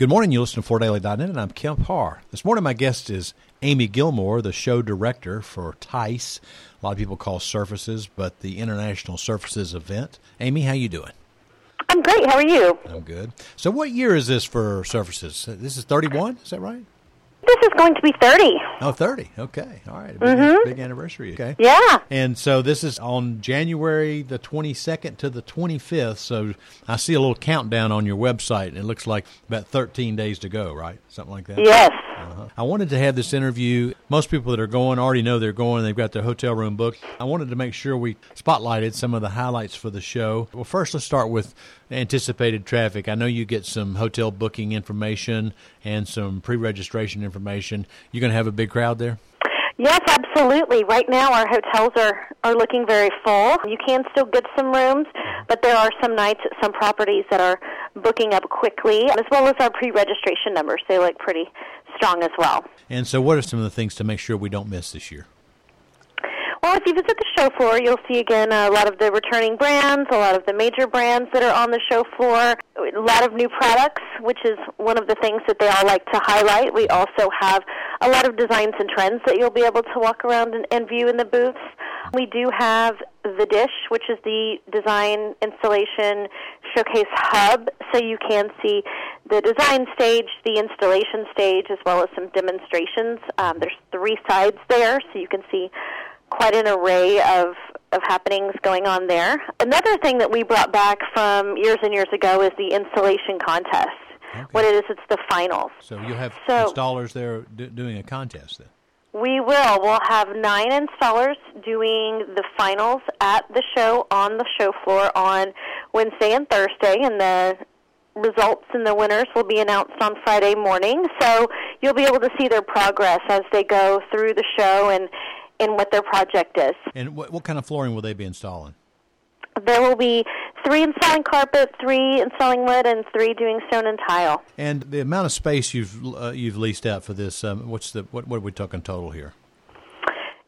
Good morning. You listen to FloorDaily.net, and I'm Kemp Harr. This morning, my guest is Amy Gilmore, the show director for TISE. A lot of people call Surfaces, but the International Surfaces event. Amy, how you doing? I'm great. How are you? I'm good. So, what year is this for Surfaces? This is 31. Is that right? This is going to be 30. Oh, 30. Okay. All right. Big, Mhm. big anniversary. Okay. Yeah. And so this is on January the 22nd to the 25th. So I see a little countdown on your website, and it looks like about 13 days to go, right? Something like that? Yes. Uh-huh. I wanted to have this interview. Most people that are going already know they're going. They've got their hotel room booked. I wanted to make sure we spotlighted some of the highlights for the show. Well, first, let's start with anticipated traffic. I know you get some hotel booking information and some pre registration information. You're going to have a big crowd there? Yes, absolutely. Right now, our hotels are, are looking very full. You can still get some rooms, mm-hmm. but there are some nights at some properties that are booking up quickly, as well as our pre registration numbers. They look pretty strong as well. And so, what are some of the things to make sure we don't miss this year? Well, if you visit the show floor, you'll see again a lot of the returning brands, a lot of the major brands that are on the show floor, a lot of new products, which is one of the things that they all like to highlight. We also have a lot of designs and trends that you'll be able to walk around and, and view in the booths. We do have the dish, which is the design installation showcase hub, so you can see the design stage, the installation stage, as well as some demonstrations. Um, there's three sides there, so you can see quite an array of of happenings going on there. Another thing that we brought back from years and years ago is the installation contest. Okay. What it is, it's the finals. So, you'll have So- installers there do, doing a contest then? We will. We'll have nine installers doing the finals at the show on the show floor on Wednesday and Thursday, and the results and the winners will be announced on Friday morning. So you'll be able to see their progress as they go through the show and and what their project is. And what, what kind of flooring will they be installing? There will be three installing carpet, three installing wood, and three doing stone and tile. And the amount of space you've uh, you've leased out for this, um, what's the what, what are we talking total here?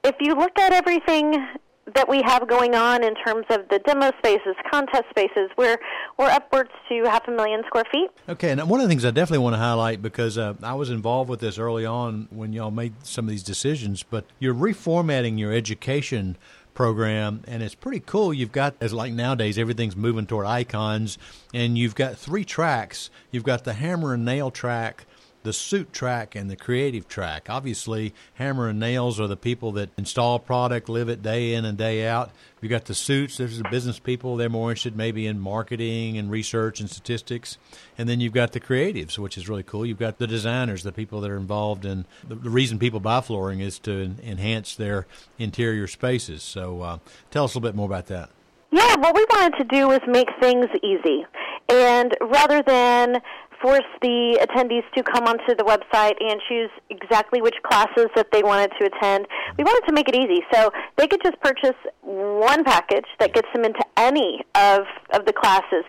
If you look at everything that we have going on in terms of the demo spaces, contest spaces, we're we're upwards to half a million square feet. Okay, and one of the things I definitely want to highlight because uh, I was involved with this early on when y'all made some of these decisions, but you're reformatting your education program and it's pretty cool you've got as like nowadays everything's moving toward icons and you've got three tracks you've got the hammer and nail track the suit track and the creative track. Obviously, hammer and nails are the people that install product, live it day in and day out. You got the suits. There's the business people. They're more interested maybe in marketing and research and statistics. And then you've got the creatives, which is really cool. You've got the designers, the people that are involved in the, the reason people buy flooring is to en- enhance their interior spaces. So, uh, tell us a little bit more about that. Yeah, what we wanted to do was make things easy. And rather than force the attendees to come onto the website and choose exactly which classes that they wanted to attend, we wanted to make it easy. So they could just purchase one package that gets them into any of, of the classes.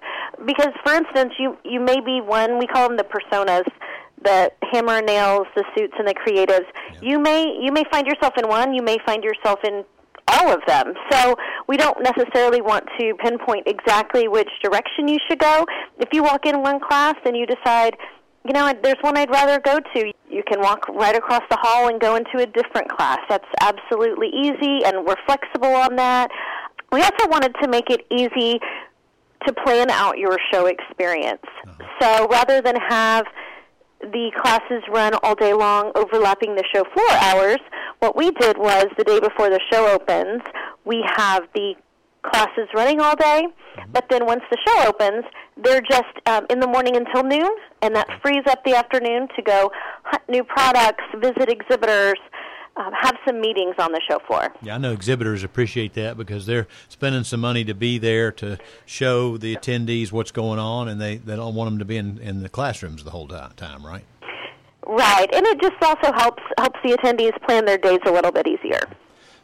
Because, for instance, you, you may be one, we call them the personas, the hammer and nails, the suits, and the creatives. You may you may find yourself in one. You may find yourself in all of them. So we don't necessarily want to pinpoint exactly which direction you should go. If you walk in one class and you decide, you know, there's one I'd rather go to, you can walk right across the hall and go into a different class. That's absolutely easy, and we're flexible on that. We also wanted to make it easy to plan out your show experience. Uh-huh. So rather than have the classes run all day long, overlapping the show floor hours, what we did was the day before the show opens, we have the classes running all day, but then once the show opens, they're just um, in the morning until noon, and that frees up the afternoon to go hunt new products, visit exhibitors, um, have some meetings on the show floor. Yeah, I know exhibitors appreciate that because they're spending some money to be there to show the attendees what's going on, and they, they don't want them to be in, in the classrooms the whole time, right? Right, and it just also helps helps the attendees plan their days a little bit easier.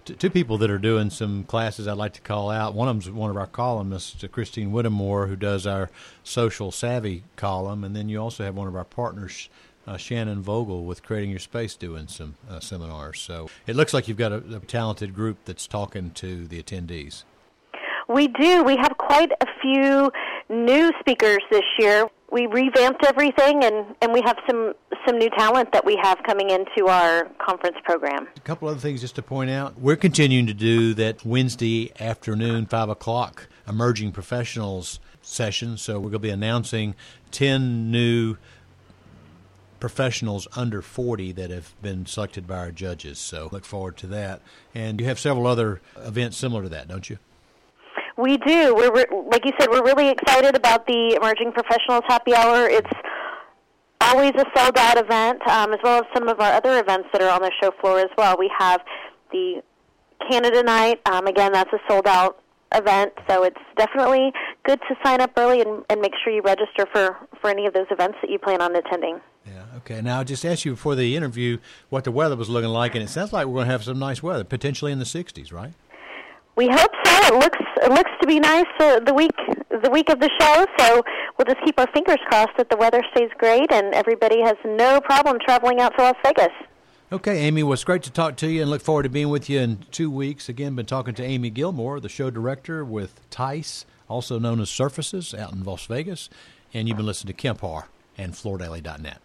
Two people that are doing some classes I'd like to call out. One of them's one of our columnists, Christine Whittemore, who does our social savvy column, and then you also have one of our partners, uh, Shannon Vogel, with Creating Your Space, doing some uh, seminars. So it looks like you've got a, a talented group that's talking to the attendees. We do. We have quite a few new speakers this year. we revamped everything, and and we have some some new talent that we have coming into our conference program. A couple other things just to point out: we're continuing to do that Wednesday afternoon, five o'clock, emerging professionals session. So we're going to be announcing ten new professionals under 40 that have been selected by our judges. So look forward to that. And you have several other events similar to that, don't you? We do. We're re- like you said, we're really excited about the Emerging Professionals Happy Hour. It's always a sold out event, um, as well as some of our other events that are on the show floor as well. We have the Canada Night. Um, again, that's a sold out event, so it's definitely good to sign up early and, and make sure you register for, for any of those events that you plan on attending. Okay. Now, I just asked you before the interview what the weather was looking like, and it sounds like we're going to have some nice weather, potentially in the 60s, right? We hope so. It looks it looks to be nice uh, the week the week of the show. So we'll just keep our fingers crossed that the weather stays great and everybody has no problem traveling out to Las Vegas. Okay, Amy, well, it's great to talk to you and look forward to being with you in two weeks. Again, been talking to Amy Gilmore, the show director with TISE, also known as Surfaces, out in Las Vegas. And you've been listening to Kemp Harr and FloorDaily.net.